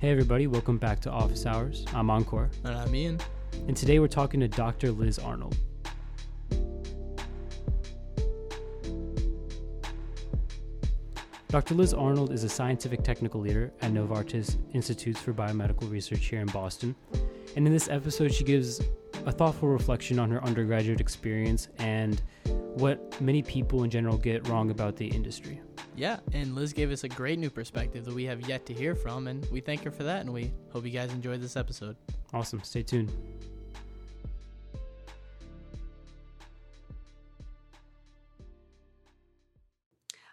Hey, everybody, welcome back to Office Hours. I'm Encore, And I'm Ian. and today we're talking to Dr. Liz Arnold. Dr. Liz Arnold is a scientific technical leader at Novartis Institutes for Biomedical Research here in Boston. And in this episode, she gives a thoughtful reflection on her undergraduate experience and what many people in general get wrong about the industry. Yeah, and Liz gave us a great new perspective that we have yet to hear from, and we thank her for that, and we hope you guys enjoyed this episode. Awesome. Stay tuned.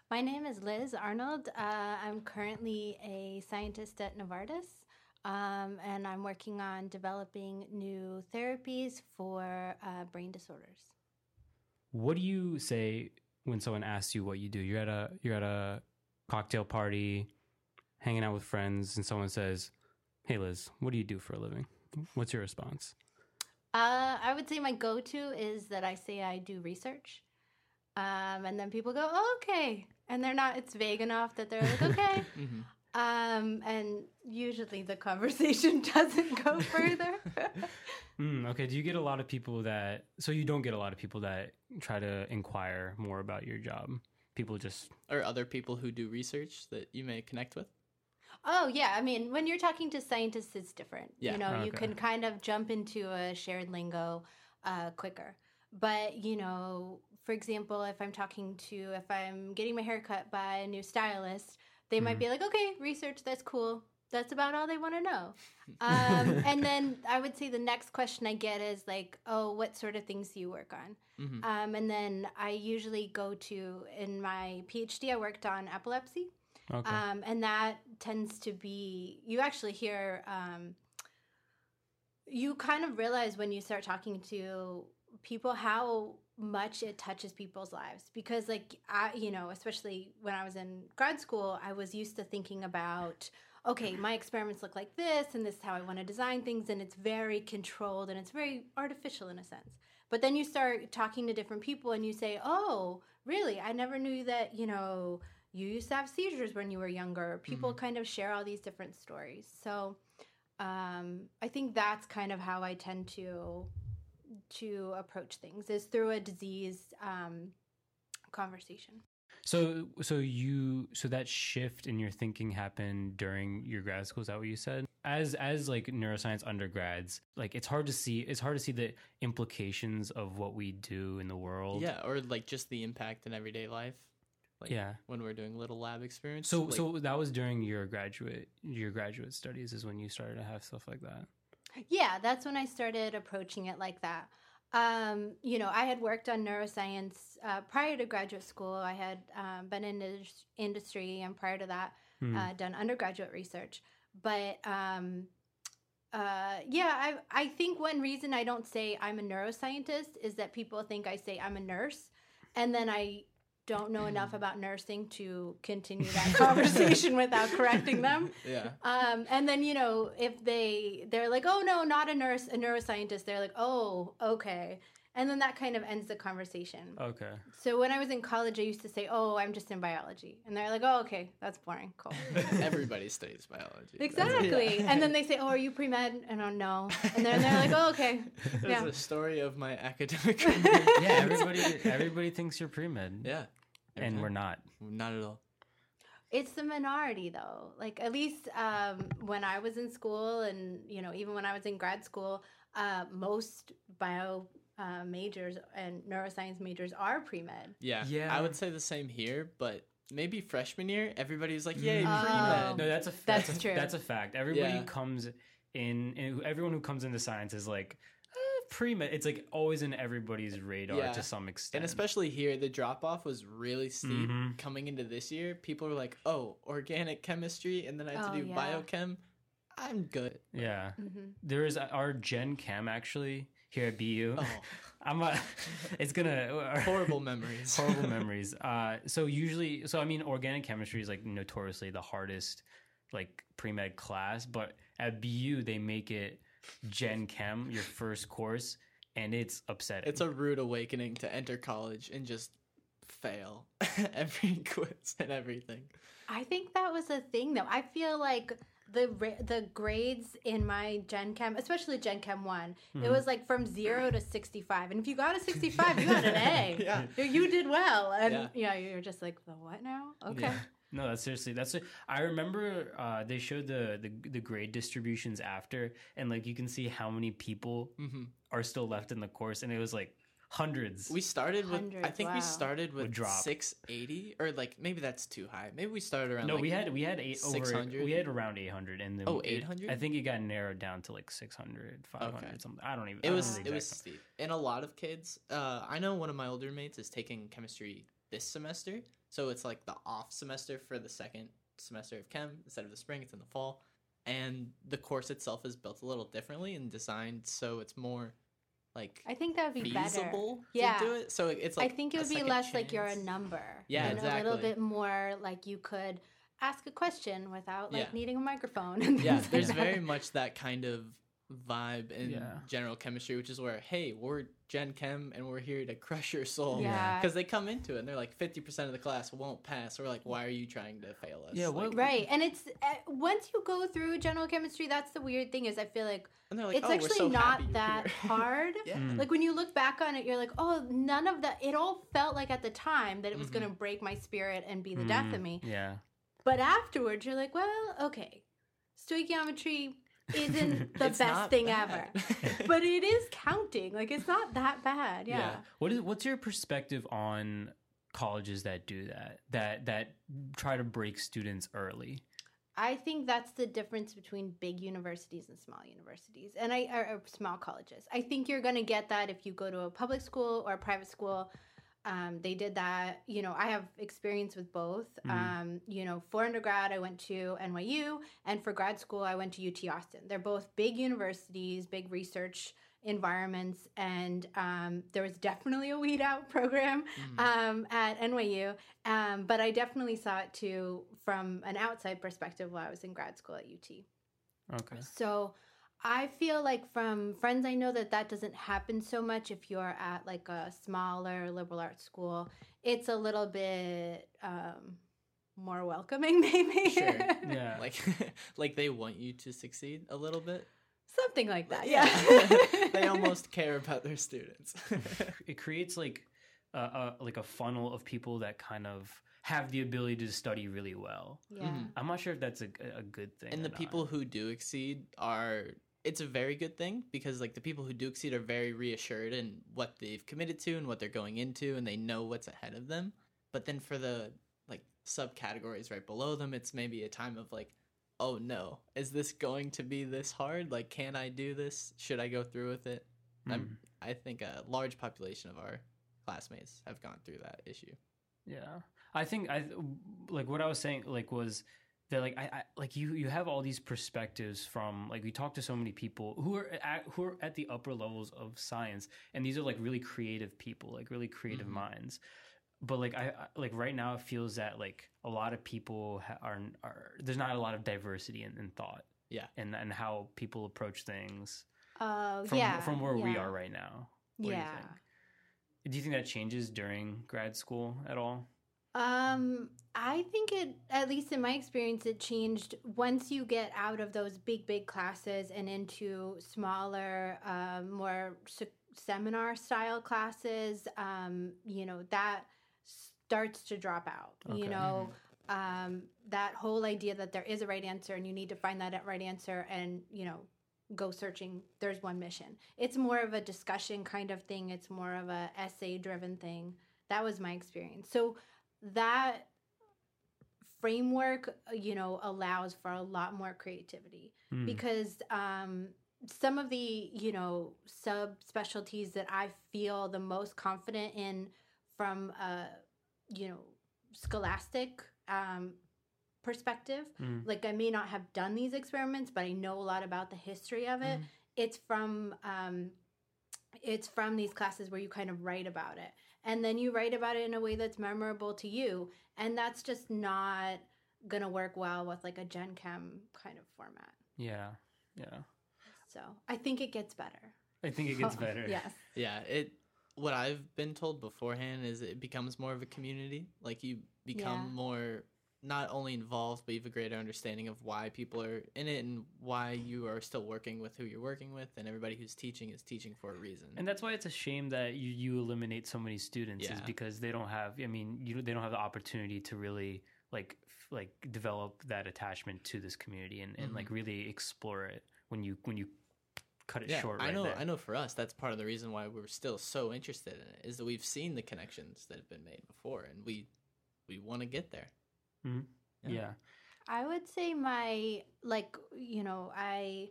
My name is Liz Arnold. Uh, I'm currently a scientist at Novartis, um, and I'm working on developing new therapies for uh, brain disorders. What do you say when someone asks you what you do? You're at a you're at a cocktail party, hanging out with friends, and someone says, "Hey, Liz, what do you do for a living?" What's your response? Uh, I would say my go to is that I say I do research. Um, and then people go, oh, okay. And they're not, it's vague enough that they're like, okay. Mhm. Um, and usually the conversation doesn't go further. Mm, okay. Do you get a lot of people that? So you don't get a lot of people that try to inquire more about your job. People just Or other people who do research that you may connect with. Oh yeah, I mean, when you're talking to scientists, it's different. Yeah. You know, you can kind of jump into a shared lingo uh, quicker. But you know, for example, if I'm talking to, if I'm getting my hair cut by a new stylist, they might Mhm. be like, "Okay, research, that's cool. That's about all they want to know." Um, and then I would say the next question I get is like, "Oh, what sort of things do you work on?" hmm Um, and then I usually go to in my PhD, I worked on epilepsy. okay. Um, and that tends to be, you actually hear, um, you kind of realize when you start talking to people how much it touches people's lives. Because, like, I, you know, especially when I was in grad school, I was used to thinking about, okay, my experiments look like this, and this is how I want to design things, and it's very controlled and it's very artificial in a sense. But then you start talking to different people and you say, oh, really? I never knew that, you know, you used to have seizures when you were younger. People kind of share all these different stories. So um, I think that's kind of how I tend to to approach things is through a disease um, conversation. so so you so that shift in your thinking happened during your grad school. Is that what you said? As as like neuroscience undergrads, like it's hard to see. It's hard to see the implications of what we do in the world. Yeah, or like just the impact in everyday life. Like Yeah. when we're doing little lab experiments. So like, so that was during your graduate your graduate studies is when you started to have stuff like that. Yeah, that's when I started approaching it like that. Um, you know, I had worked on neuroscience uh, prior to graduate school. I had um, been in the industry, and prior to that, Hmm. uh, done undergraduate research. But um, uh, yeah, I I think one reason I don't say I'm a neuroscientist is that people think I say I'm a nurse, and then I don't know enough about nursing to continue that conversation without correcting them. yeah. Um, and then you know if they they're like, oh no, not a nurse, a neuroscientist. They're like, oh okay, and then that kind of ends the conversation. Okay. So when I was in college, I used to say, oh, I'm just in biology, and they're like, oh okay, that's boring, cool. Everybody studies biology. Exactly. yeah. And then they say, oh, are you pre med? And oh no, and then they're like, oh okay, That's yeah. the story of my academic career. Yeah, everybody everybody thinks you're pre med. Yeah. And we're not. Not at all. It's the minority though. Like at least um, when I was in school, and you know, even when I was in grad school, uh, most bio uh, majors and neuroscience majors are pre med. Yeah. Yeah. I would say the same here, but maybe freshman year, everybody's like, "Yay, Mm. pre Oh. med." No, that's a That's that's, a, true. That's a fact. Everybody Yeah. comes in, and everyone who comes into science is like eh, pre med. It's like always in everybody's radar Yeah. to some extent. And especially here, the drop off was really steep Mhm. coming into this year. People were like, "Oh, organic chemistry," and then I had Oh, to do yeah. biochem. I'm good. yeah, hmm there is our Gen Chem actually here at BU. Oh, I'm a, it's gonna horrible memories. horrible memories. Uh, so usually, so I mean, organic chemistry is like notoriously the hardest, like pre med class. But at BU, they make it Gen Chem your first course, and it's upsetting. It's a rude awakening to enter college and just fail every quiz and everything. I think that was a thing though. I feel like the the grades in my Gen Chem, especially Gen Chem one, Mm-hmm. it was like from zero to sixty five, and if you got a sixty five, you got an A. Yeah. You- you did well, and Yeah. yeah, you're just like, the what now? Okay. Yeah. No, that's seriously. That's. A, I remember uh, they showed the, the the grade distributions after, and like you can see how many people hmm are still left in the course, and it was like hundreds. We started with. I think wow. we started with six eighty, or like maybe that's too high. Maybe we started around. no, like, we had we had eight over. 600? We had around eight hundred, and then Oh, 800? I think it got narrowed down to like 600, 500, Okay. something. I don't even. It was know it was exact steep, and a lot of kids. Uh, I know one of my older mates is taking chemistry this semester, so it's like the off semester for the second semester of chem instead of the spring. It's in the fall, and the course itself is built a little differently and designed so it's more like I think that would be better. feasible Yeah. to do it. So it's like I think it would be less like you're a number. Yeah, and a little bit more like you could ask a question without like Yeah. needing a microphone. Yeah, things like there's very much that kind of vibe in Yeah. general chemistry, which is where, hey, we're Gen Chem and we're here to crush your soul. Yeah. Because they come into it and they're like, 50% of the class won't pass. We're like, why are you trying to fail us? Yeah, Like, Right, and it's uh, once you go through general chemistry, that's the weird thing is I feel like and like, it's "Oh, we're actually so not that hard. yeah. Mm. Like when you look back on it, you're like, oh, none of that. It all felt like at the time that it was Mhm. going to break my spirit and be the death of me. Yeah. But afterwards, you're like, well, okay, stoichiometry isn't the best thing bad. ever, but it is counting. Like it's not that bad. Yeah. Yeah. What is what's your perspective on colleges that do that? That that try to break students early? I think that's the difference between big universities and small universities, and I or, or small colleges. I think you're going to get that if you go to a public school or a private school. Um, they did that. You know, I have experience with both. Mhm. Um, you know, for undergrad, I went to NYU, and for grad school, I went to UT Austin. They're both big universities, big research environments, and um, there was definitely a weed out program Mhm. um, at NYU. Um, but I definitely saw it too from an outside perspective while I was in grad school at UT. Okay. So I feel like from friends I know that that doesn't happen so much if you're at like a smaller liberal arts school. It's a little bit um, more welcoming, maybe. Sure. Yeah. like, like they want you to succeed a little bit. Something like that. Yeah. Yeah. they almost care about their students. it creates like a, a like a funnel of people that kind of have the ability to study really well. yeah. Mhm. I'm not sure if that's a, a good thing. and the not. people who do exceed are it's a very good thing because like the people who do exceed are very reassured in what they've committed to and what they're going into and they know what's ahead of them. But then for the like subcategories right below them it's maybe a time of like oh no is this going to be this hard? Like can i do this? Should i go through with it? Mm. I'm, i think a large population of our classmates have gone through that issue. Yeah, I think I like what I was saying. Like was that like I, I like you you have all these perspectives from like we talk to so many people who are at, who are at the upper levels of science, and these are like really creative people, like really creative Mhm. minds. But like I I- like right now, it feels that like a lot of people ha- are are there's not a lot of diversity in, in thought. Yeah. and and how people approach things Oh, from yeah. from where we are right now. What do you yeah. think? Do you think that changes during grad school at all? Um, I think it, at least in my experience, it changed once you get out of those big, big classes and into smaller, um, more se- seminar style classes. Um, you know, that starts to drop out. Okay. You know, um, that whole idea that there is a right answer and you need to find that right answer and, you know, go searching there's one mission it's more of a discussion kind of thing it's more of a essay driven thing that was my experience so that framework you know allows for a lot more creativity Hmm. because um some of the you know sub specialties that i feel the most confident in from a you know scholastic um perspective Mm. like i may not have done these experiments but i know a lot about the history of it Mhm. it's from um it's from these classes where you kind of write about it and then you write about it in a way that's memorable to you and that's just not gonna work well with like a gen chem kind of format Yeah, yeah. so i think it gets better I think it gets better. yes Yeah, it. What I've been told beforehand is it becomes more of a community. Like you become Yeah. more not only involved, but you have a greater understanding of why people are in it and why you are still working with who you're working with, and everybody who's teaching is teaching for a reason. And that's why it's a shame that you, you eliminate so many students is because they don't have. I mean, you they don't have the opportunity to really like f- like develop that attachment to this community and, and like mm-hmm. really explore it when you when you cut it yeah, short. I know. there. I know. For us, that's part of the reason why we're still so interested in it is that we've seen the connections that have been made before, and we we want to get there. Mhm. Yeah. Yeah. I would say my like you know I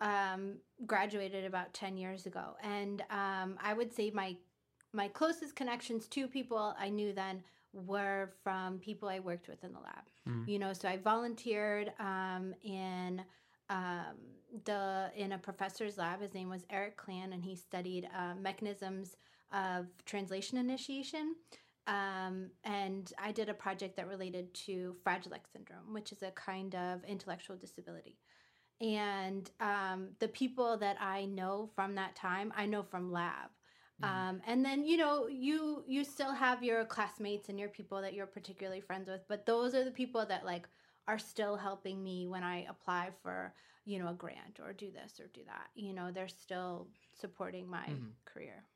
um, graduated about ten years ago, and um, I would say my my closest connections to people I knew then were from people I worked with in the lab. Mhm. You know, so I volunteered um, in um, the in a professor's lab. His name was Eric Klann, and he studied uh, mechanisms of translation initiation. Um, and I did a project that related to Fragile X syndrome, which is a kind of intellectual disability. And um, the people that I know from that time, I know from lab. Mhm. Um, and then you know you you still have your classmates and your people that you're particularly friends with, but those are the people that like are still helping me when I apply for you know a grant or do this or do that. You know they're still supporting my Mhm. career.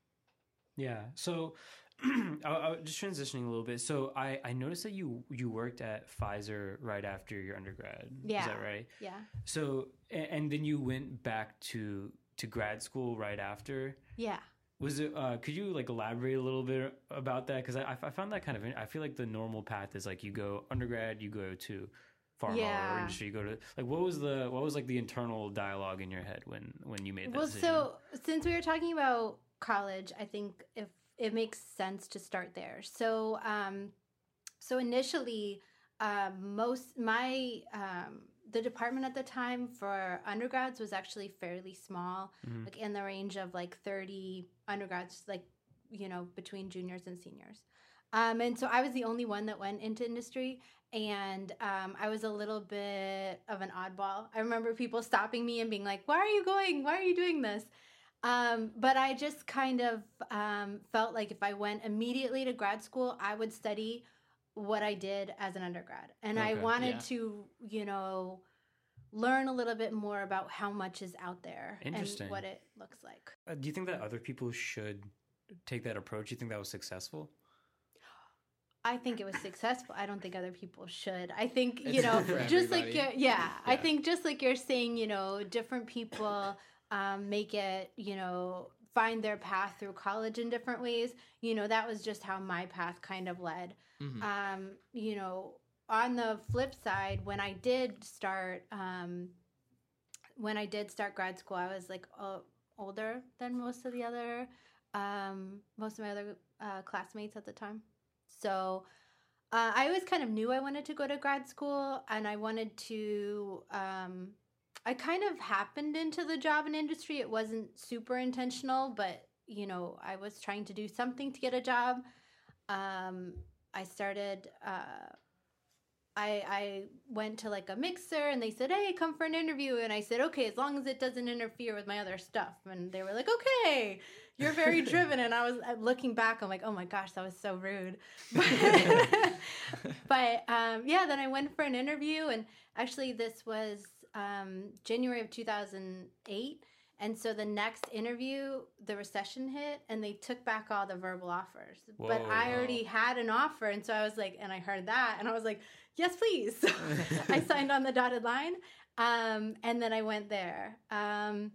Yeah. So, I, I, just transitioning a little bit. So, I, I noticed that you you worked at Pfizer right after your undergrad. Yeah, Is that right? Yeah. So, a- and then you went back to to grad school right after. Yeah. Was it? Uh, could you like elaborate a little bit about that? Because I, I found that kind of. I feel like the normal path is like you go undergrad, you go to pharma or Yeah. industry, you go to like what was the what was like the internal dialogue in your head when when you made that Well, decision? so since we were talking about college, I think if it makes sense to start there. So, um, so initially, um, most my um, the department at the time for undergrads was actually fairly small, Mhm. like in the range of like thirty undergrads, like you know between juniors and seniors. Um, and so I was the only one that went into industry, and um, I was a little bit of an oddball. I remember people stopping me and being like, "Why are you going? Why are you doing this?" Um, but I just kind of um, felt like if I went immediately to grad school, I would study what I did as an undergrad, and I wanted yeah. to, you know, learn a little bit more about how much is out there Interesting. and what it looks like. Uh, do you think that other people should take that approach? Do you think that was successful? I think it was successful. I don't think other people should. I think It's you know, not for just like everybody. you're, yeah, I think just like you're saying, you know, different people um, make it, you know, find their path through college in different ways. You know, that was just how my path kind of led. Mhm. Um, you know, on the flip side, when I did start, um, when I did start grad school, I was like uh, older than most of the other, um, most of my other uh, classmates at the time. So uh, I always kind of knew I wanted to go to grad school, and I wanted to. Um, I kind of happened into the job and industry. It wasn't super intentional, but you know, I was trying to do something to get a job. Um, I started. Uh, I I went to like a mixer, and they said, "Hey, come for an interview." And I said, "Okay, as long as it doesn't interfere with my other stuff." And they were like, "Okay, you're very driven." And I was looking back, I'm like, "Oh my gosh, that was so rude." but um, yeah, then I went for an interview, and actually, this was um, January of 2008. And so the next interview, the recession hit, and they took back all the verbal offers. But I Whoa. already had an offer, and so I was like, and I heard that, and I was like, yes, please. So I signed on the dotted line, um, and then I went there. Um,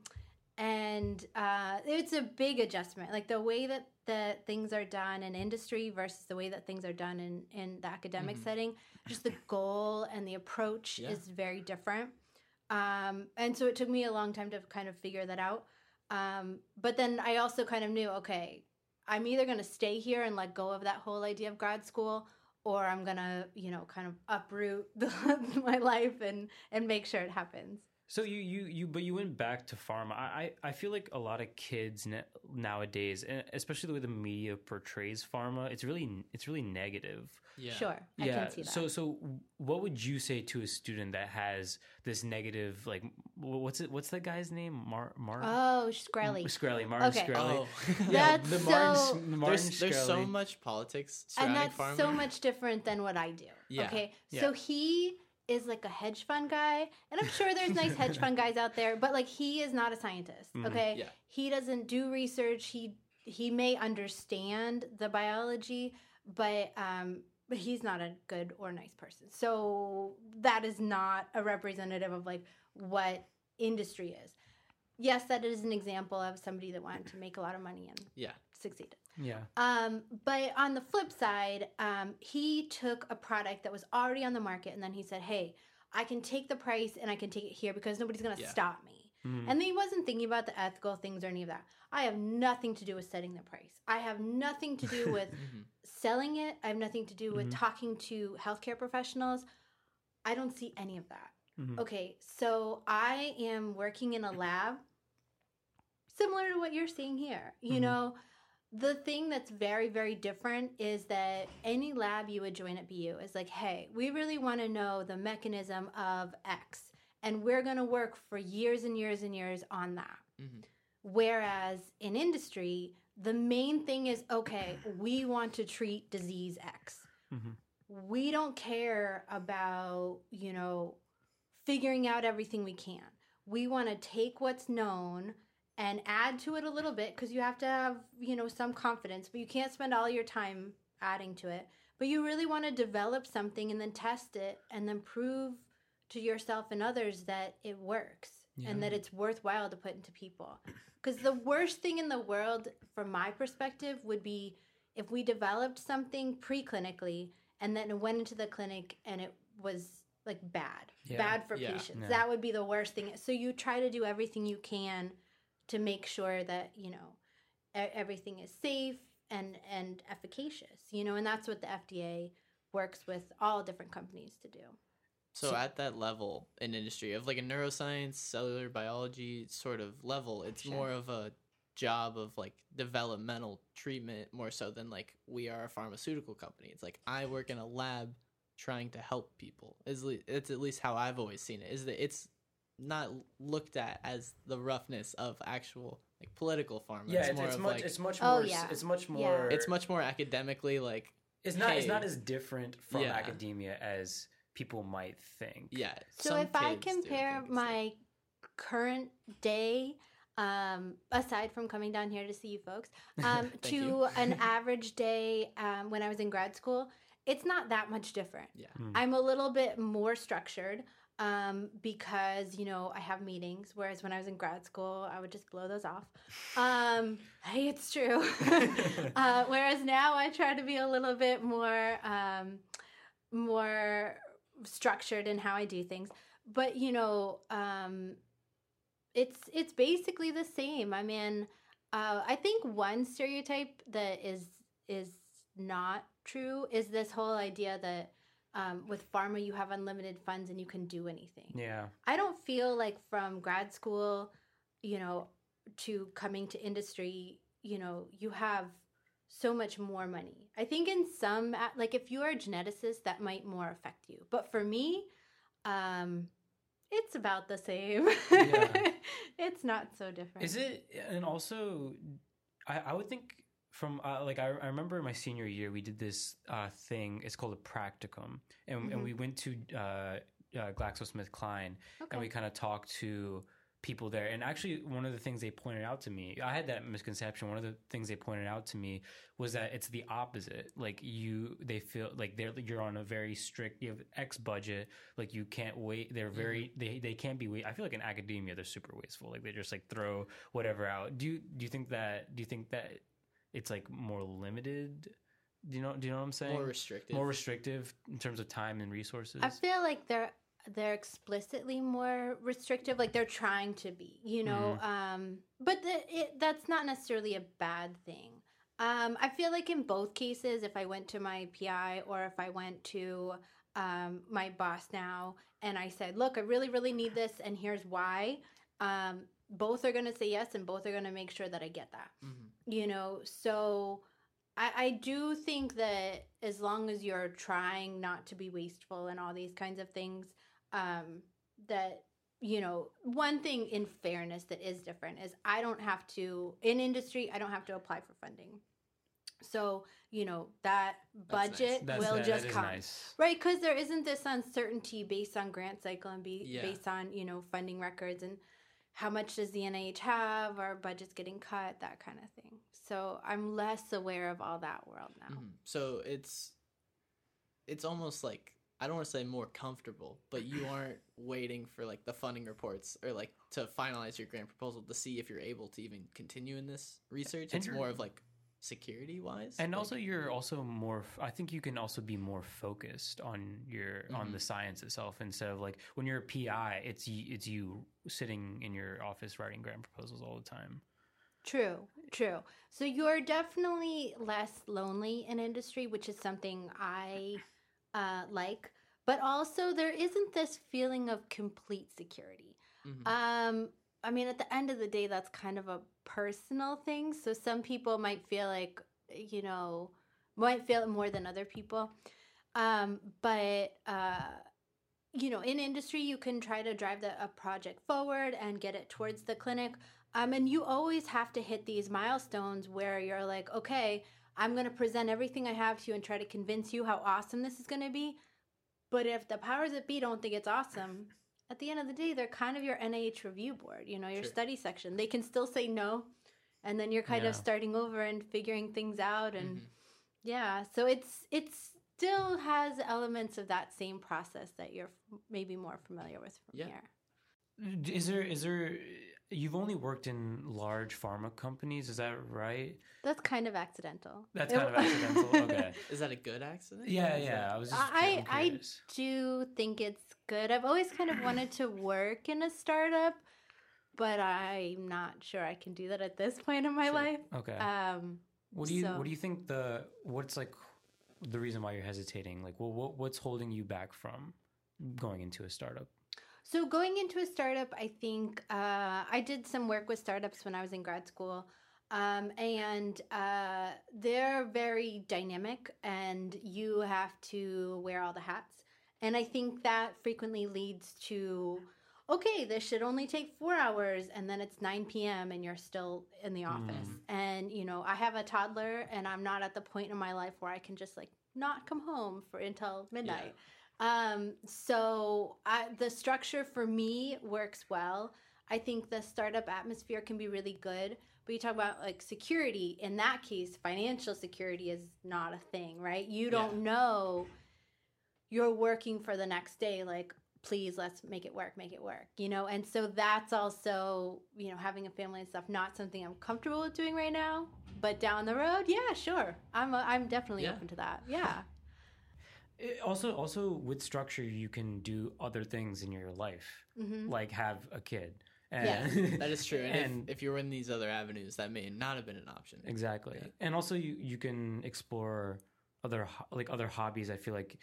and uh, it's a big adjustment, like the way that the things are done in industry versus the way that things are done in in the academic Mhm. setting. Just the goal and the approach Yeah. is very different. Um, and so it took me a long time to kind of figure that out. Um, but then I also kind of knew, okay, I'm either going to stay here and let go of that whole idea of grad school, or I'm going to, you know, kind of uproot the, my life and and make sure it happens. So you you you but you went back to pharma. I I I feel like a lot of kids na- nowadays, and especially the way the media portrays pharma, it's really it's really negative. Yeah. Sure, I yeah. can see that. So so what would you say to a student that has this negative like what's it what's that guy's name? Mar Mar oh, Shkreli. Mm, Shkreli, Martin Okay. Shkreli. Oh. That's the so- Martin, the Martin there's there's so much politics and surrounding that's pharma. so much different than what I do. Yeah, Okay, yeah. so he is like a hedge fund guy, and I'm sure there's nice hedge fund guys out there, but like he is not a scientist. Mhm. Okay, Yeah. he doesn't do research. He he may understand the biology, but um, but he's not a good or nice person. So that is not a representative of like what industry is. Yes, that is an example of somebody that wanted to make a lot of money and Yeah. succeeded. Yeah. Um, but on the flip side, um, he took a product that was already on the market and then he said, Hey, I can take the price and I can take it here because nobody's going to Yeah. stop me. Mhm. And he wasn't thinking about the ethical things or any of that. I have nothing to do with setting the price. I have nothing to do with Mhm. selling it. I have nothing to do with Mhm. talking to healthcare professionals. I don't see any of that. Mhm. Okay, so I am working in a lab similar to what you're seeing here. You Mhm. know, the thing that's very, very different is that any lab you would join at BU is like, hey, we really want to know the mechanism of X, and we're going to work for years and years and years on that. Mhm. Whereas in industry, the main thing is okay, we want to treat disease X. Mhm. We don't care about, you know, figuring out everything we can. We want to take what's known and add to it a little bit because you have to have, you know, some confidence, but you can't spend all your time adding to it. But you really want to develop something and then test it and then prove to yourself and others that it works and that it's worthwhile to put into people. Because the worst thing in the world, from my perspective, would be if we developed something preclinically and then it went into the clinic and it was like bad, Yeah. bad for Yeah. patients. Yeah. That would be the worst thing. So you try to do everything you can to make sure that you know e- everything is safe and and efficacious. You know, and that's what the FDA works with all different companies to do. So, So- at that level in industry of like a neuroscience, cellular biology sort of level, it's Sure. more of a job of like developmental treatment more so than like we are a pharmaceutical company. It's like I work in a lab trying to help people. Is it's at least how I've always seen it. Is that it's not looked at as the roughness of actual like political pharma. Yeah, it's, it's, more it's of much. like it's much Oh, more. yeah. It's much Yeah. more. it's much more academically like It's not. It's not as different from Yeah. academia as people might think. yeah. So if I compare think like- my current day, um, aside from coming down here to see you folks, um, to an average day um, when I was in grad school, it's not that much different. yeah. Mm. I'm a little bit more structured um, because you know I have meetings, whereas when I was in grad school, I would just blow those off. Um, hey, it's true. uh, whereas now I try to be a little bit more um, more structured in how I do things. But you know, um, it's it's basically the same. I mean, uh, I think one stereotype that is is not true is this whole idea that um, with pharma you have unlimited funds and you can do anything. Yeah. I don't feel like from grad school, you know, to coming to industry, you know, you have so much more money. I think in some like if you are a geneticist that might more affect you. But for me, um it's about the same. Yeah. it's not so different. Is it? And also, I, I would think from uh, like I, I remember in my senior year we did this uh, thing. It's called a practicum, and and Mhm. we went to uh, uh, GlaxoSmithKline, Okay. and we kind of talked to people there. And actually, one of the things they pointed out to me, I had that misconception. One of the things they pointed out to me was that it's the opposite. Like you, they feel like they're you're on a very strict. You have X budget. Like you can't wait. They're very they they can't be wait. I feel like in academia they're super wasteful. Like they just like throw whatever out. Do you do you think that do you think that it's like more limited? Do you know do you know what I'm saying? more restrictive. More restrictive in terms of time and resources. I feel like they're they're explicitly more restrictive like they're trying to be you know um but the, it, that's not necessarily a bad thing um i feel like in both cases if i went to my pi or if i went to um, my boss now and I said, look, I really, really need this, and here's why, um, both are going to say yes and both are going to make sure that I get that. Mhm. You know, so I, I do think that as long as you're trying not to be wasteful and all these kinds of things, um, that you know, one thing in fairness that is different is I don't have to in industry I don't have to apply for funding. So, you know, that That's nice. budget That's, will that, just that come. nice. Right, because there isn't this uncertainty based on grant cycle and be Yeah. based on you know funding records and how much does the NIH have, our budget's getting cut, that kind of thing. So I'm less aware of all that world now. Mhm. So it's it's almost like I don't want to say more comfortable, but you aren't waiting for like the funding reports or like to finalize your grant proposal to see if you're able to even continue in this research. It's more of like security wise. And also, you're also more. i think you can also be more focused on your on Mhm. the science itself instead of like when you're a PI, it's y- it's you sitting in your office writing grant proposals all the time. True, true. So you're definitely less lonely in industry, which is something I uh, like. But also, there isn't this feeling of complete security. Mhm. Um, I mean, at the end of the day, that's kind of a personal things. So some people might feel like, you know, might feel it more than other people. Um, but uh, you know, in industry, you can try to drive the, a project forward and get it towards the clinic. Um, and you always have to hit these milestones where you're like, okay, I'm going to present everything I have to you and try to convince you how awesome this is going to be. But if the powers that be don't think it's awesome, at the end of the day, they're kind of your NIH review board, you know, your Sure. study section. They can still say no. And then you're kind of starting over and figuring things out. And Mhm. yeah, so it's it still has elements of that same process that you're maybe more familiar with from Yeah. here. Is there is there? You've only worked in large pharma companies, is that right? That's kind of accidental. That's kind of accidental. Okay. Is that a good accident? Yeah, yeah. that- I was just I I'm I curious. do think it's good. I've always kind of wanted to work in a startup, but I'm not sure I can do that at this point in my Sure. life. Okay. Um, What do you So- What do you think the What's like the reason why you're hesitating? Like, well, what what's holding you back from going into a startup? So going into a startup, I think uh, I did some work with startups when I was in grad school, um, and uh, they're very dynamic, and you have to wear all the hats. And I think that frequently leads to, okay, this should only take four hours, and then it's nine p.m. and you're still in the office. Mm. And you know, I have a toddler, and I'm not at the point in my life where I can just like not come home for until midnight. Um, so I, the structure for me works well. I think the startup atmosphere can be really good. But you talk about like security. In that case, financial security is not a thing, right? You don't know you're working for the next day. Like, please, let's make it work, make it work, you know? And so that's also, you know, having a family and stuff, not something I'm comfortable with doing right now. But down the road, yeah, sure. I'm, I'm definitely Yeah. open to that. Yeah. It- also, also with structure, you can do other things in your life, hmm like have a kid. Yeah. That is true. And, And- if, if you're in these other avenues, that may not have been an option. Exactly. Yeah. And also you you can explore other like other hobbies I feel like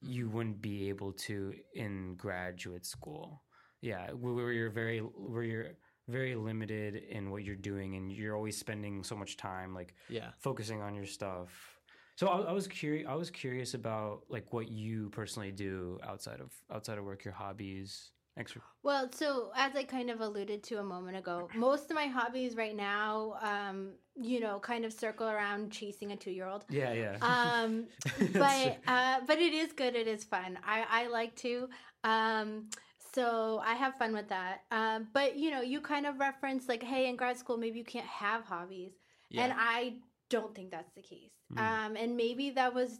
you wouldn't be able to in graduate school. Yeah, where where you're very where you're very limited in what you're doing and you're always spending so much time like Yeah. focusing on your stuff. So I, I was curious I was curious about like what you personally do outside of outside of work your hobbies extra Well, so as I kind of alluded to a moment ago, most of my hobbies right now, um, you know, kind of circle around chasing a two-year-old. Yeah, yeah. Um, but uh, but it is good. It is fun. I I like to. Um, so I have fun with that. Um, but you know, you kind of reference like, hey, in grad school, maybe you can't have hobbies, Yeah. and I don't think that's the case. Mm. Um, and maybe that was,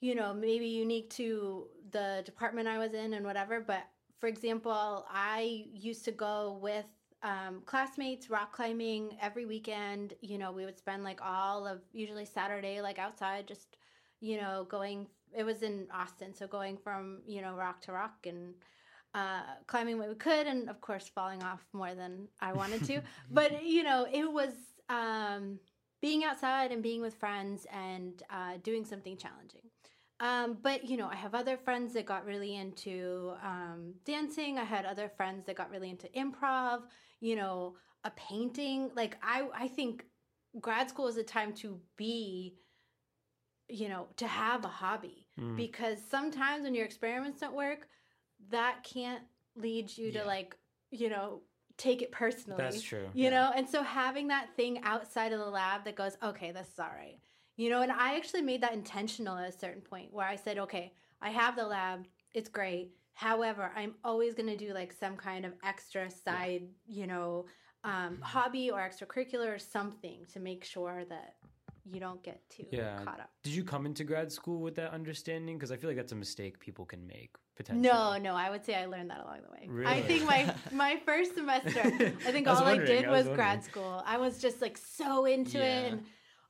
you know, maybe unique to the department I was in and whatever. But for example, I used to go with um, classmates rock climbing every weekend. You know, we would spend like all of usually Saturday, like outside, just, you know, going. It was in Austin, so going from, you know, rock to rock and uh, climbing what we could, and of course, falling off more than I wanted to. but, you know, it was um, being outside and being with friends and uh, doing something challenging. Um, but you know, I have other friends that got really into um, dancing. I had other friends that got really into improv. You know, a painting. Like I, I think grad school is a time to be, you know, to have a hobby Mm. because sometimes when your experiments don't work, that can't lead you Yeah. to like, you know, take it personally. That's true. You Yeah. know, and so having that thing outside of the lab that goes, okay, this is all right. You know, and I actually made that intentional at a certain point where I said, okay, I have the lab, it's great. However, I'm always going to do like some kind of extra side, you know, um, hobby or extracurricular or something to make sure that you don't get too Yeah. caught up. Did you come into grad school with that understanding? Because I feel like that's a mistake people can make potentially. No, no, I would say I learned that along the way. I think my my first semester, I think I all I did was was grad school. I was just like so into Yeah. it and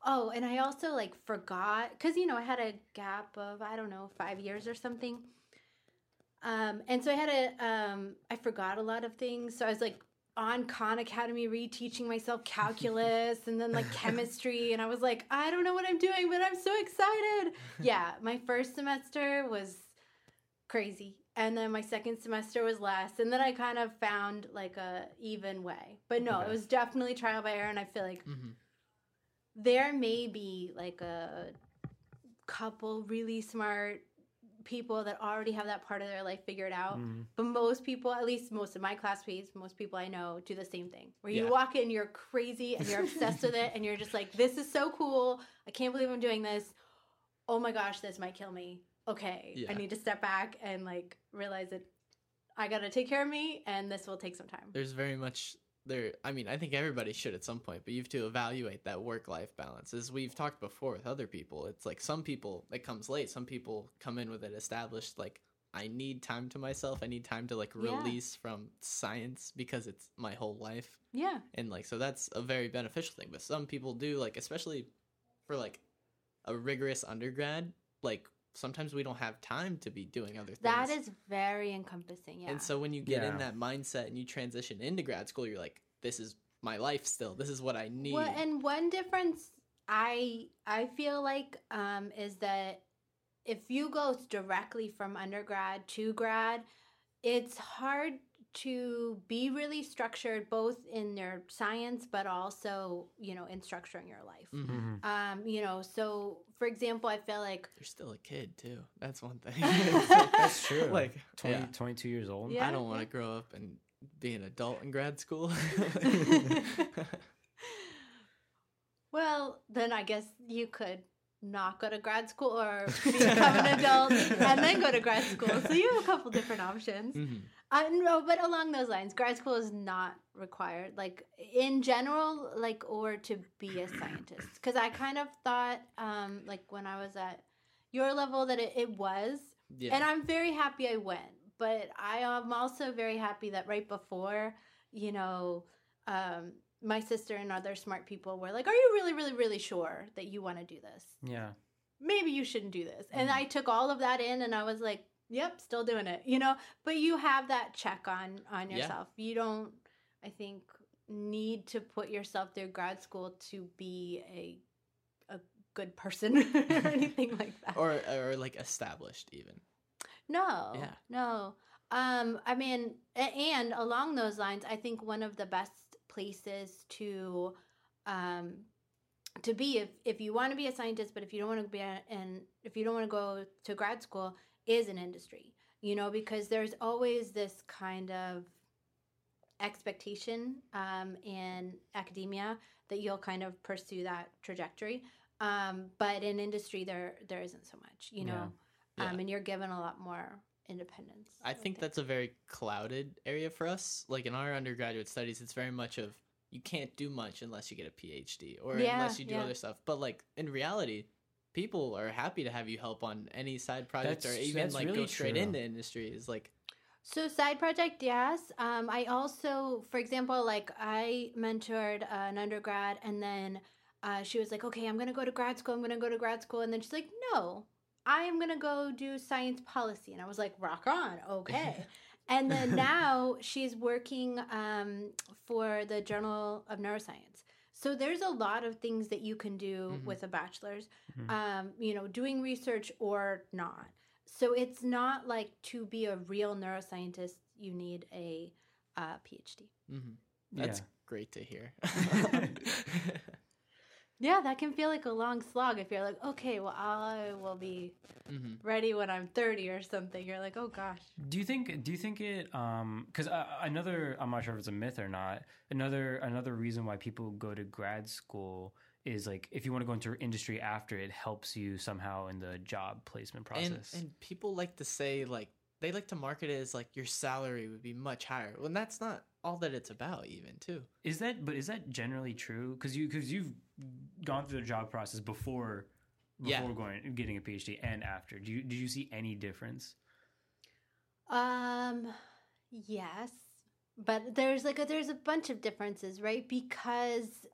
oh, and I also like forgot cuz you know, I had a gap of I don't know, 5 years or something. Um and so I had a um I forgot a lot of things. So I was like on Khan Academy reteaching myself calculus and then like chemistry and I was like, I don't know what I'm doing, but I'm so excited. Yeah, my first semester was crazy. And then my second semester was less. And then I kind of found like a even way. But no, it was definitely trial by error and I feel like hmm there may be like a couple really smart people that already have that part of their life figured out. Mm. But most people, at least most of my classmates, most people I know do the same thing. Where you Yeah. walk in, you're crazy and you're obsessed with it, and you're just like, this is so cool. I can't believe I'm doing this. Oh my gosh, this might kill me. Okay. I need to step back and like realize that I got to take care of me and this will take some time. There's very much there. I mean, I think everybody should at some point, but you have to evaluate that work life balance. As we've talked before with other people, it's like some people it comes late. Some people come in with it established. Like I need time to myself. I need time to like Yeah. release from science because it's my whole life. Yeah. and like so that's a very beneficial thing but some people do like especially for like a rigorous undergrad like sometimes we don't have time to be doing other things That is very encompassing. Yeah. and so when you get Yeah. in that mindset and you transition into grad school you're like this is my life still this is what i need Well, and one difference I I feel like um, is that if you go directly from undergrad to grad, it's hard to be really structured both in their science but also you know in structuring your life. Mhm. Mhm. Um, you know, so for example, I feel like you're still a kid too that's one thing That's true. like 20, yeah. 22 years old. Yeah. i don't want to grow up and be an adult in grad school Well, then I guess you could not go to grad school or become an adult and then go to grad school. So you have a couple different options. Mhm. Uh, no, but along those lines, grad school is not required, like in general, like or to be a scientist. Because I kind of thought, um, like when I was at your level, that it, it was, yeah and I'm very happy I went. But I am also very happy that right before, you know, um, my sister and other smart people were like, "Are you really, really, really sure that you want to do this? Yeah. Maybe you shouldn't do this." And Mhm. I took all of that in, and I was like, "Yep, still doing it." You know, but you have that check on on Yeah. yourself. You don't, I think, need to put yourself through grad school to be a a good person or anything like that. or or like established even No. Yeah. No. Um, I mean, and along those lines, I think one of the best places to um to be if if you want to be a scientist, but if you don't want to be a, and if you don't want to go to grad school, is an industry. You know, because there's always this kind of expectation um, in academia that you'll kind of pursue that trajectory. Um, but in industry, there there isn't so much. You know Yeah. um, and you're given a lot more independence. I think that's a very clouded area for us. Like in our undergraduate studies, it's very much of you can't do much unless you get a PhD or Yeah, unless you do yeah. other stuff. But like in reality, people are happy to have you help on any side project or even that's like go straight true. into industry. Is like so side project. Yes, um, I also, for example, like I mentored uh, an undergrad, and then uh, she was like, "Okay, I'm gonna go to grad school. I'm gonna go to grad school," and then she's like, "No, I am gonna go do science policy," and I was like, "Rock on, okay." and then now she's working um, for the Journal of Neuroscience. So there's a lot of things that you can do Mhm. with a bachelor's, Mhm. um, you know, doing research or not. So it's not like to be a real neuroscientist, you need a uh, PhD. hmm That's Yeah. great to hear. Yeah, that can feel like a long slog if you're like, okay, well, I will be hmm ready when I'm 30 or something. You're like, oh gosh. Do you think? Do you think it? Um, because uh, another, I'm not sure if it's a myth or not. Another, another reason why people go to grad school is like if you want to go into industry after, it helps you somehow in the job placement and process. and people like to say like they like to market it as like your salary would be much higher when that's not all that it's about even too is that? But is that generally true? Because you, because you've gone through the job process before, before Yeah. going getting a PhD and after. Do you, did you see any difference? Um, yes, but there's like a, there's a bunch of differences, right? Because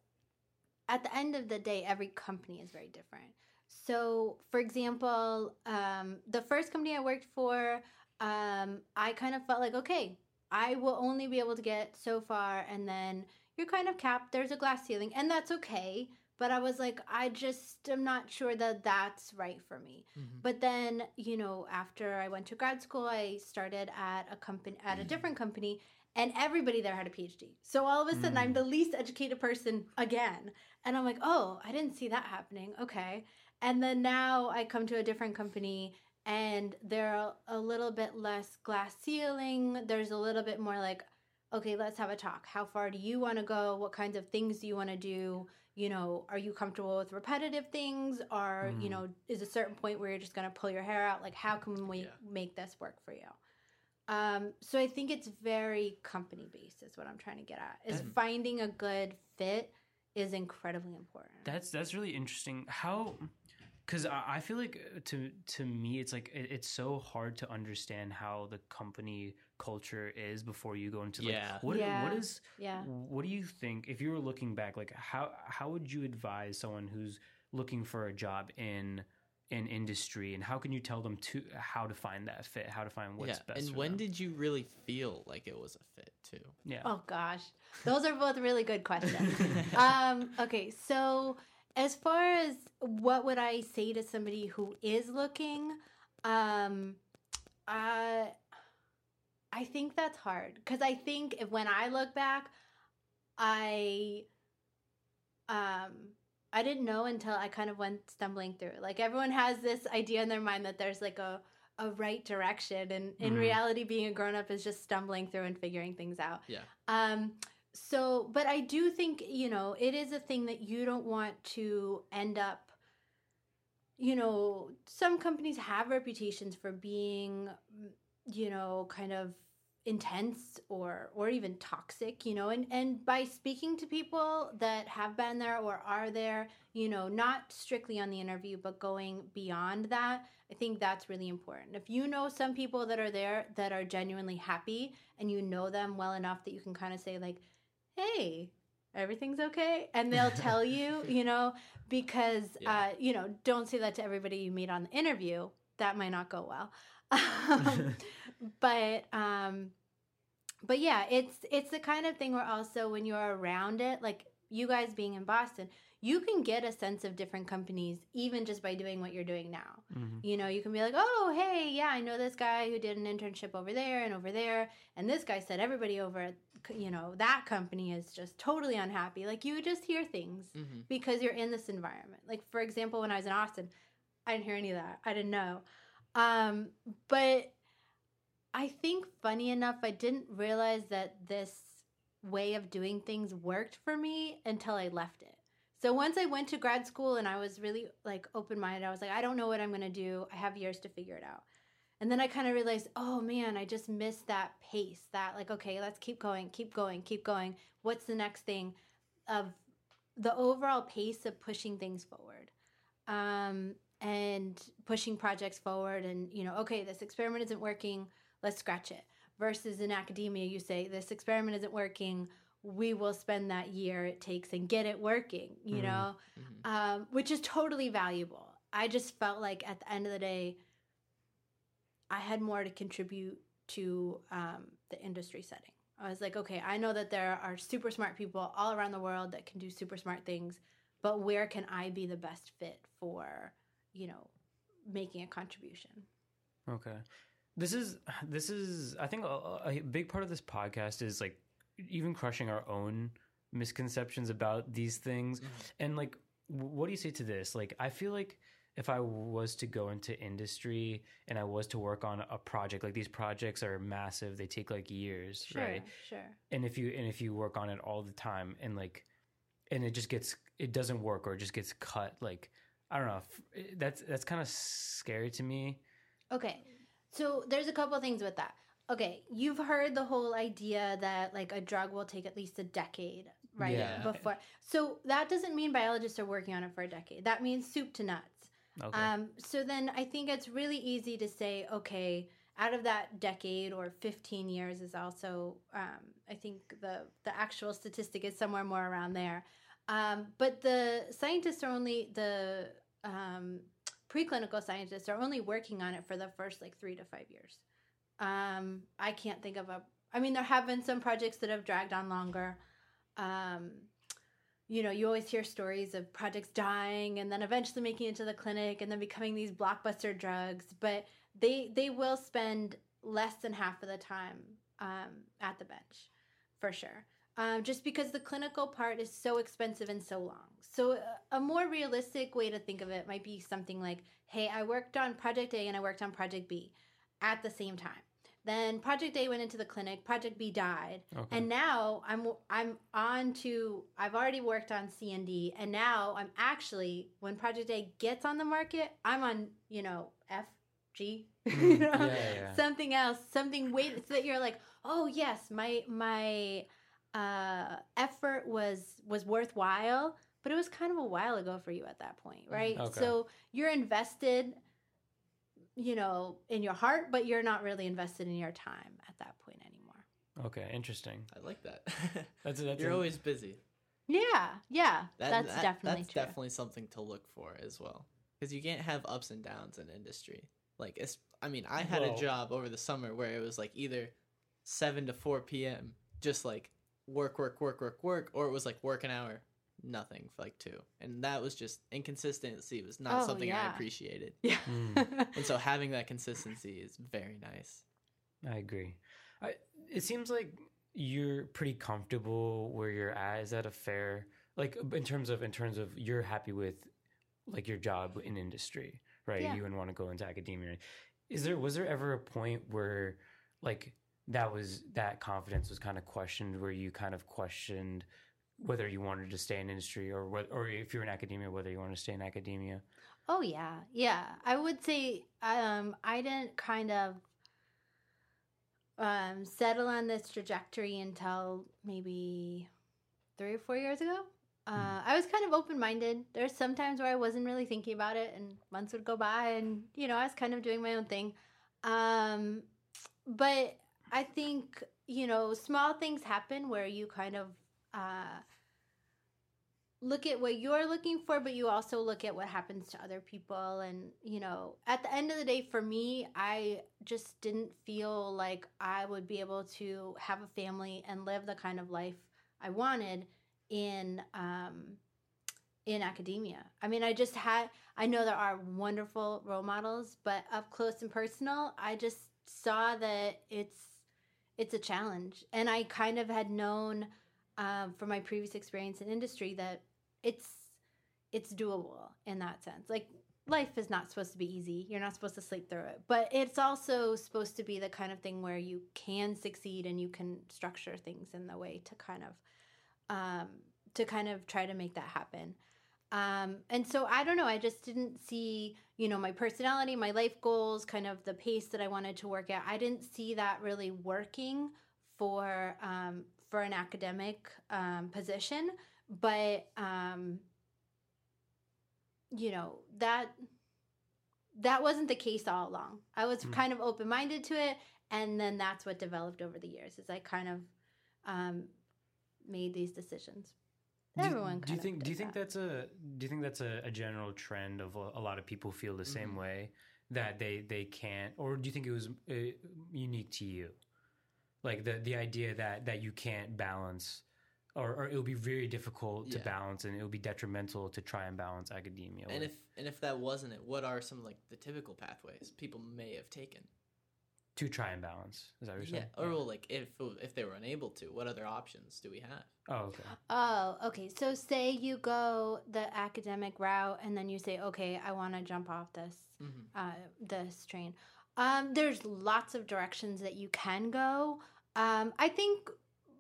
at the end of the day, every company is very different. So, for example, um, the first company I worked for, um, I kind of felt like, okay, I will only be able to get so far, and then you're kind of capped. There's a glass ceiling, and that's okay. But I was like, I just am not sure that that's right for me. But then, you know, after I went to grad school, I started at a company at a different company and everybody there had a PhD. So all of a sudden I'm Mm. the least educated person again. And I'm like, "Oh, I didn't see that happening." Okay. And then now I come to a different company and they're a little bit less glass ceiling. There's a little bit more like, "Okay, let's have a talk. How far do you want to go? What kinds of things do you want to do?" you know, are you comfortable with repetitive things? Or, you Mm. know, is a certain point where you're just going to pull your hair out? Like, how can we Yeah. make this work for you? Um, so I think it's very company based, is what I'm trying to get at. Is finding a good fit is incredibly important. That's that's really interesting. How? Because I, I feel like uh, to to me, it's like it, it's so hard to understand how the company culture is before you go into like Yeah. what Yeah. what is yeah. what do you think if you were looking back like how how would you advise someone who's looking for a job in in industry and how can you tell them to how to find that fit how to find what's yeah best and for when them? did you really feel like it was a fit too yeah Oh gosh, those are both really good questions. um, okay, so as far as what would I say to somebody who is looking, um, uh, I think that's hard because I think if when I look back, I, um, I didn't know until I kind of went stumbling through. Like everyone has this idea in their mind that there's like a a right direction, and in Mhm. reality, being a grown up is just stumbling through and figuring things out. yeah Um, so, but I do think, you know, it is a thing that you don't want to end up, you know, some companies have reputations for being, mm, you know, kind of intense or or even toxic you know and and by speaking to people that have been there or are there you know not strictly on the interview but going beyond that i think that's really important. If you know some people that are there that are genuinely happy and you know them well enough that you can kind of say like hey everything's okay and they'll tell you you know because Yeah. uh you know don't say that to everybody you meet on the interview. That might not go well um, but um but yeah it's it's the kind of thing where also when you're around it like you guys being in boston you can get a sense of different companies even just by doing what you're doing now Mhm. you know you can be like oh hey yeah i know this guy who did an internship over there and over there and this guy said everybody over at you know that company is just totally unhappy like you just hear things hmm because you're in this environment. Like for example, when I was in Austin, I didn't hear any of that. I didn't know. Um, but I think funny enough, I didn't realize that this way of doing things worked for me until I left it. So once I went to grad school and I was really like open minded, I was like, I don't know what I'm gonna do. I have years to figure it out. And then I kind of realized, oh man, I just missed that pace. That like, okay, let's keep going, keep going, keep going. What's the next thing? Of the overall pace of pushing things forward um, and pushing projects forward and you know okay this experiment isn't working let's scratch it. Versus in academia you say this experiment isn't working we will spend that year it takes and get it working you Mhm. know? Hmm um, which is totally valuable. I just felt like at the end of the day i had more to contribute to um, the industry setting. I was like, okay, I know that there are super smart people all around the world that can do super smart things, but where can I be the best fit for, you know, making a contribution? Okay. This is this is I think a, a big part of this podcast is like even crushing our own misconceptions about these things. Mm-hmm. And like what do you say to this? Like I feel like if I was to go into industry and I was to work on a project, like these projects are massive, they take like years, Sure, right? sure. and if you and if you work on it all the time and like and it just gets it doesn't work or it just gets cut like i don't know that's that's kind of scary to me Okay. So there's a couple things with that. Okay, you've heard the whole idea that like a drug will take at least a decade, right? Yeah. Before. So that doesn't mean biologists are working on it for a decade. That means soup to nuts. okay Um, so then I think it's really easy to say, okay, out of that decade or 15 years is also, um, I think the, the actual statistic is somewhere more around there. Um, but the scientists are only, the um, preclinical scientists are only working on it for the first like three to five years. Um, I can't think of a, I mean, there have been some projects that have dragged on longer. Um, you know, you always hear stories of projects dying and then eventually making it to the clinic and then becoming these blockbuster drugs, but they they will spend less than half of the time um, at the bench, for sure. Um, just because the clinical part is so expensive and so long. So a, a more realistic way to think of it might be something like, "Hey, I worked on project A and I worked on project B at the same time." Then project A went into the clinic, project B died, okay and now I'm I'm on to I've already worked on C and D, and now I'm actually when Project A gets on the market, I'm on you know F, G, you Mm, know, yeah, yeah. something else, something wait so that you're like, oh yes, my my uh, effort was was worthwhile, but it was kind of a while ago for you at that point, right? Okay. So you're invested, you know, in your heart, but you're not really invested in your time at that point anymore. okay interesting I like that. that's that's You're an- always busy. Yeah, yeah, That- that's that- definitely that's true. definitely something to look for as well because you can't have ups and downs in industry like it's i mean i had Well- a job over the summer where it was like either 7 to 4 p.m just like work work work work work or it was like work an hour nothing for like two. And that was just inconsistency was not Oh, something i appreciated. Yeah. Mm. and so having that consistency is very nice. I agree. I, it seems like you're pretty comfortable where you're at. Is that a fair like in terms of in terms of you're happy with like your job in industry right? Yeah. you wouldn't want to go into academia. Is there was there ever a point where like that was that confidence was kind of questioned where you kind of questioned whether you wanted to stay in industry or what or if you're in academia whether you want to stay in academia Oh yeah, yeah. I would say um, I didn't kind of um, settle on this trajectory until maybe three or four years ago. Uh, I was kind of open minded. There's some times where I wasn't really thinking about it, and months would go by, and you know I was kind of doing my own thing. Um, but I think you know small things happen where you kind of uh, look at what you're looking for, but you also look at what happens to other people. And, you know, at the end of the day, for me, I just didn't feel like I would be able to have a family and live the kind of life I wanted in um in academia. I mean, I just had I know there are wonderful role models, but up close and personal, I just saw that it's it's a challenge. And I kind of had known um, from my previous experience in industry that it's it's doable in that sense. Like life is not supposed to be easy. You're not supposed to sleep through it. But it's also supposed to be the kind of thing where you can succeed and you can structure things in the way to kind of um, to kind of try to make that happen. Um, and so I don't know. I just didn't see, you know, my personality, my life goals, kind of the pace that I wanted to work at. I didn't see that really working for um, for an academic um, position. But um, you know that that wasn't the case all along. I was Mm. kind of open minded to it, and then that's what developed over the years. Is I kind of um, made these decisions. Do- Everyone. do you think do you think that. that's a do you think that's a, a general trend of a, a lot of people feel the same Mhm. way that they they can't or do you think it was uh, unique to you like the the idea that that you can't balance or, or it would be very difficult to Yeah. balance and it would be detrimental to try and balance academia And with- if and if that wasn't it, what are some like the typical pathways people may have taken? to try and balance is that what you're saying? Yeah, or well, like if if they were unable to, what other options do we have? Oh okay Oh, okay. So say you go the academic route and then you say, okay, I want to jump off this Mm-hmm. uh, this train. Um, there's lots of directions that you can go. Um, I think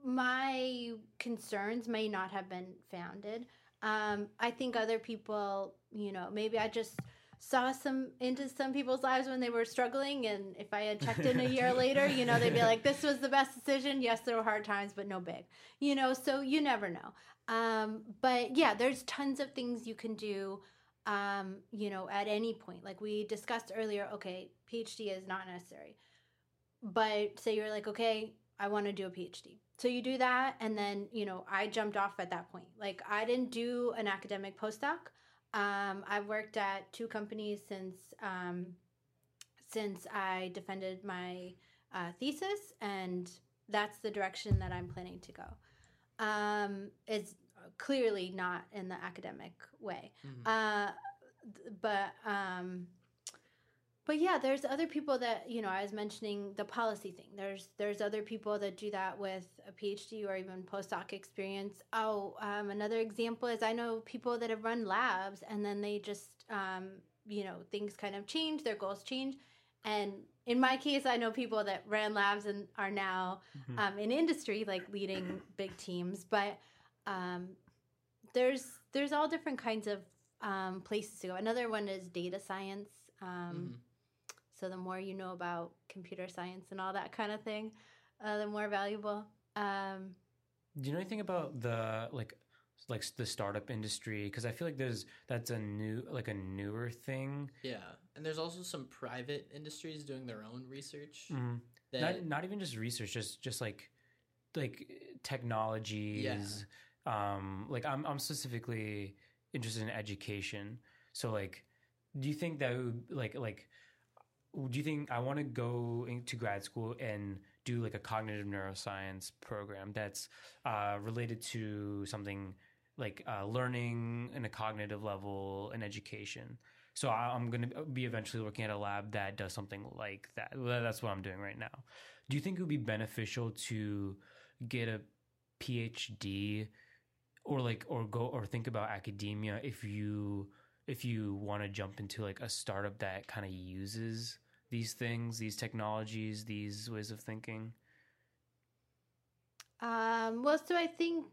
my concerns may not have been founded. Um, I think other people, you know, maybe I just saw some into some people's lives when they were struggling, and if I had checked in a year later, you know, they'd be like, "This was the best decision." Yes, there were hard times, but no big, you know. So you never know. Um, but yeah, there's tons of things you can do um, you know, at any point. Like we discussed earlier, okay, PhD is not necessary. But say you're like, okay, I want to do a PhD. So you do that, and then, you know, I jumped off at that point. Like I didn't do an academic postdoc. Um, I've worked at two companies since um, since I defended my uh, thesis, and that's the direction that I'm planning to go. Um, it's clearly not in the academic way. Mhm. Uh, th- but um, but yeah, there's other people that you know. I was mentioning the policy thing. There's there's other people that do that with a PhD or even postdoc experience. Oh, um, another example is I know people that have run labs and then they just um, you know things kind of change, their goals change, and in my case, I know people that ran labs and are now Mhm. um, in industry, like leading big teams. But um, there's there's all different kinds of um, places to go. Another one is data science. Um, Mhm. So the more you know about computer science and all that kind of thing, uh, the more valuable. Um, Do you know anything about the like like the startup industry? Because I feel like there's that's a new like a newer thing. Yeah, and there's also some private industries doing their own research. Mhm. That Not not even just research, just just like like technologies. Um, like I'm I'm specifically interested in education. So like, do you think that would like like do you think I want to go into grad school and do like a cognitive neuroscience program that's uh, related to something like uh, learning in a cognitive level and education? So I'm going to be eventually working at a lab that does something like that. That's what I'm doing right now. Do you think it would be beneficial to get a PhD or like or go or think about academia if you if you want to jump into like a startup that kind of uses these things, these technologies, these ways of thinking? Um, well, so I think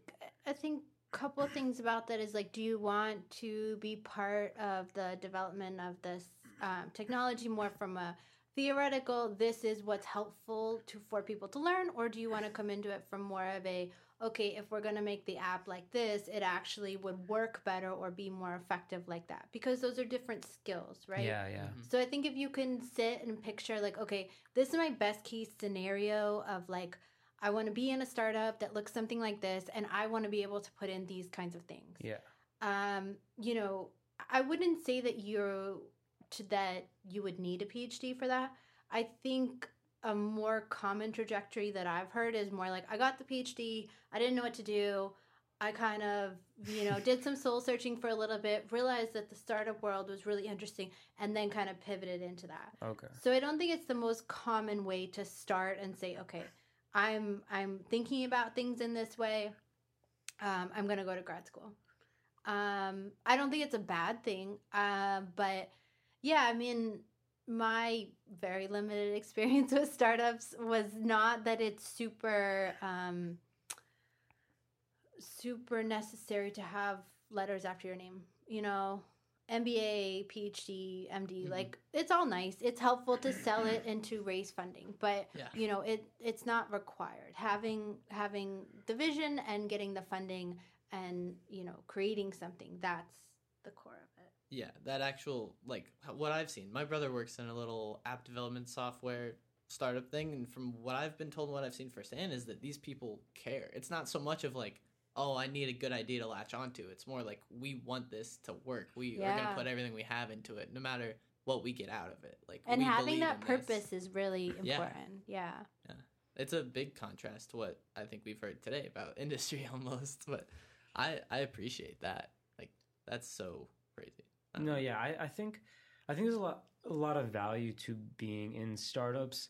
I think a couple things about that is like, do you want to be part of the development of this um, technology more from a theoretical? This is what's helpful to for people to learn, or do you want to come into it from more of a okay, if we're going to make the app like this, it actually would work better or be more effective like that? Because those are different skills, right? Yeah, yeah. Mhm. So I think if you can sit and picture like, okay, this is my best case scenario of like I want to be in a startup that looks something like this and I want to be able to put in these kinds of things. Yeah. Um, you know, I wouldn't say that you're to that you would need a PhD for that. I think a more common trajectory that I've heard is more like I got the PhD, I didn't know what to do. I kind of, you know, did some soul searching for a little bit, realized that the startup world was really interesting, and then kind of pivoted into that. Okay. So I don't think it's the most common way to start and say, okay, I'm I'm thinking about things in this way. Um, I'm gonna go to grad school. Um, I don't think it's a bad thing, uh, but yeah, I mean, my very limited experience with startups was not that it's super um, super necessary to have letters after your name. You know, MBA, PhD, MD, Mhm. like it's all nice. It's helpful to sell it and to raise funding, but Yeah. you know, it it's not required. Having having the vision and getting the funding and, you know, creating something, that's the core of it. Yeah, that actual like what I've seen. My brother works in a little app development software startup thing, and from what I've been told, and what I've seen firsthand is that these people care. It's not so much of like, oh, I need a good idea to latch onto. It's more like we want this to work. We are gonna put everything we have into it, no matter what we get out of it. Like And having that in this. purpose is really Yeah. important. Yeah. it's a big contrast to what I think we've heard today about industry almost. But I I appreciate that. Like that's so crazy. No, yeah, I, I think I think there's a lot a lot of value to being in startups.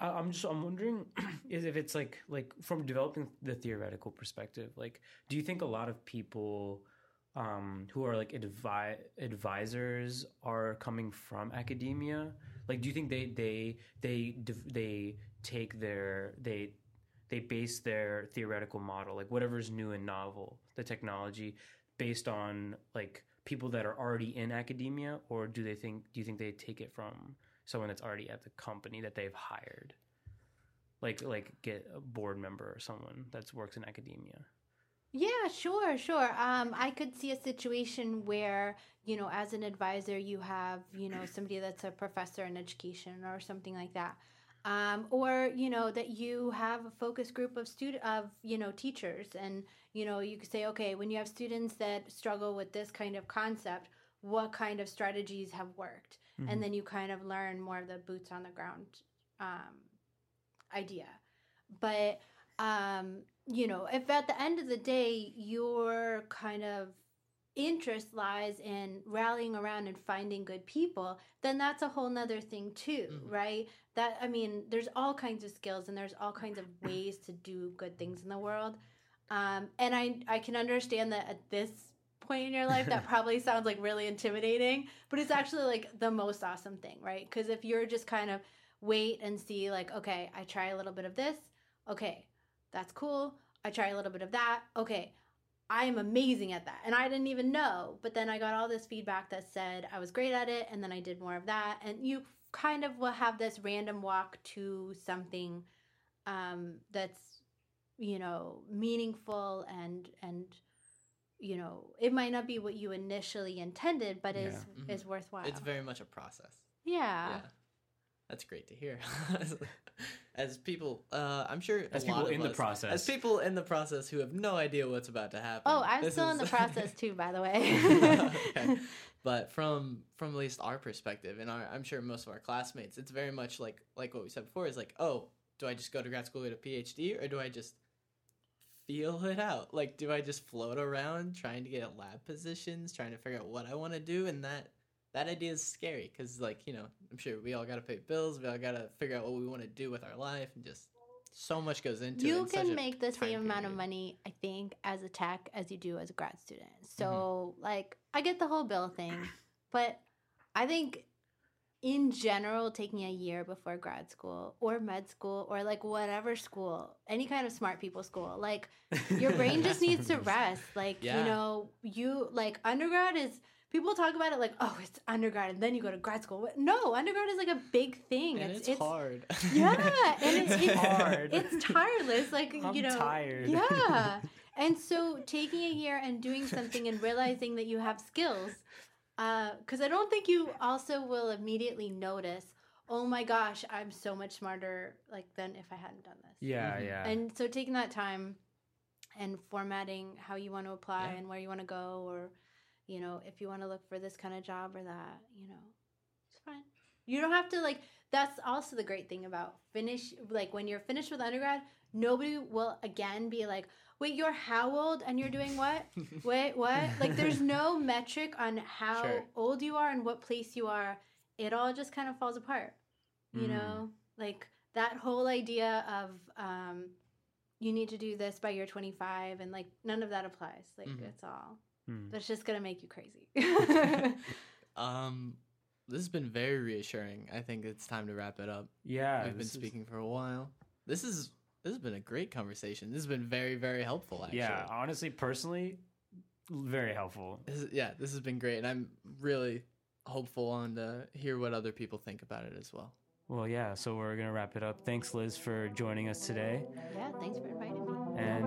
I, I'm just I'm wondering is if it's like like from developing the theoretical perspective. Like, do you think a lot of people um, who are like advi- advisors are coming from academia? Like, do you think they they they they take their they they base their theoretical model, like whatever's new and novel, the technology, based on like people that are already in academia, or do they think do you think they take it from someone that's already at the company that they've hired? Like like get a board member or someone that works in academia. Yeah, sure, sure. Um, I could see a situation where, you know, as an advisor, you have, you know, somebody that's a professor in education or something like that. Um, or, you know, that you have a focus group of student of, you know, teachers and, you know, you could say, okay, when you have students that struggle with this kind of concept, what kind of strategies have worked? Mhm. And then you kind of learn more of the boots on the ground um, idea. But um, you know, if at the end of the day you're kind of interest lies in rallying around and finding good people, then that's a whole nother thing too, Mhm. right? That I mean, there's all kinds of skills and there's all kinds of ways to do good things in the world. Um, and I I can understand that at this point in your life that probably sounds like really intimidating, but it's actually like the most awesome thing, right? Because if you're just kind of wait and see like, okay, I try a little bit of this, okay, that's cool. I try a little bit of that. Okay, I'm amazing at that. And I didn't even know. But then I got all this feedback that said I was great at it. And then I did more of that. And you kind of will have this random walk to something um, that's, you know, meaningful and, and, you know, it might not be what you initially intended, but is Yeah. Mhm. is worthwhile. It's very much a process. yeah. yeah that's great to hear as people uh i'm sure As a people lot of in the process. as people in the process who have no idea what's about to happen Oh, I'm this still in the process too, by the way. Okay. but from from at least our perspective and our, i'm sure most of our classmates it's very much like like what we said before is like oh do i just go to grad school get a phd or do i just feel it out like do i just float around trying to get lab positions trying to figure out what i want to do and that that idea is scary because like you know i'm sure we all got to pay bills we all got to figure out what we want to do with our life and just so much goes into it you in such can a make the same amount of money i think as a tech as you do as a grad student Mm-hmm. so like i get the whole bill thing but i think in general taking a year before grad school or med school or like whatever school any kind of smart people school like your brain just needs to rest like Yeah. you know you like undergrad is people talk about it like oh it's undergrad and then you go to grad school no undergrad is like a big thing and it's, hard yeah, and it's, it's hard. It's tireless, like I'm you know. tired. Yeah, and so taking a year and doing something and realizing that you have skills, because I don't think you also will immediately notice. Oh my gosh, I'm so much smarter like than if I hadn't done this. Yeah, Mhm. yeah. And so taking that time and formatting how you want to apply Yeah. and where you want to go, or you know, if you want to look for this kind of job or that, you know, it's fine. You don't have to like. That's also the great thing about finish. Like when you're finished with undergrad, nobody will again be like, "Wait, you're how old and you're doing what? Wait, what?" Like there's no metric on how Sure. old you are and what place you are. It all just kind of falls apart. You Mm. know, like that whole idea of um, you need to do this by year 25 and like none of that applies. Like Mhm. it's all Hmm. that's just gonna make you crazy. Um, this has been very reassuring. I think it's time to wrap it up. Yeah, We've been this is- speaking for a while. This is this has been a great conversation. This has been very very helpful. Actually, Yeah, honestly, personally, very helpful. This is- yeah, this has been great, and I'm really hopeful on to hear what other people think about it as well. Well, yeah. So we're gonna wrap it up. Thanks, Liz, for joining us today, yeah, thanks for inviting me. and